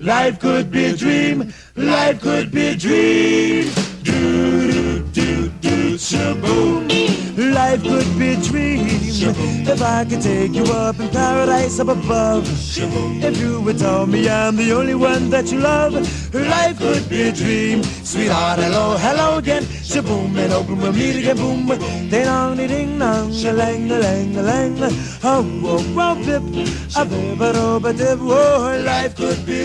Life could be a dream. Life could be a dream. Do do do do shaboom. Life could be a dream. If I could take you up in paradise up above. If you would tell me I'm the only one that you love. Life could be a dream. Sweetheart, hello, hello again. Shaboom and open we'll meet again. Boom. Ding dong, ding dong, a lang, a lang, a lang. Oh, oh, oh, pip. A bip, a dip, oh, life could be.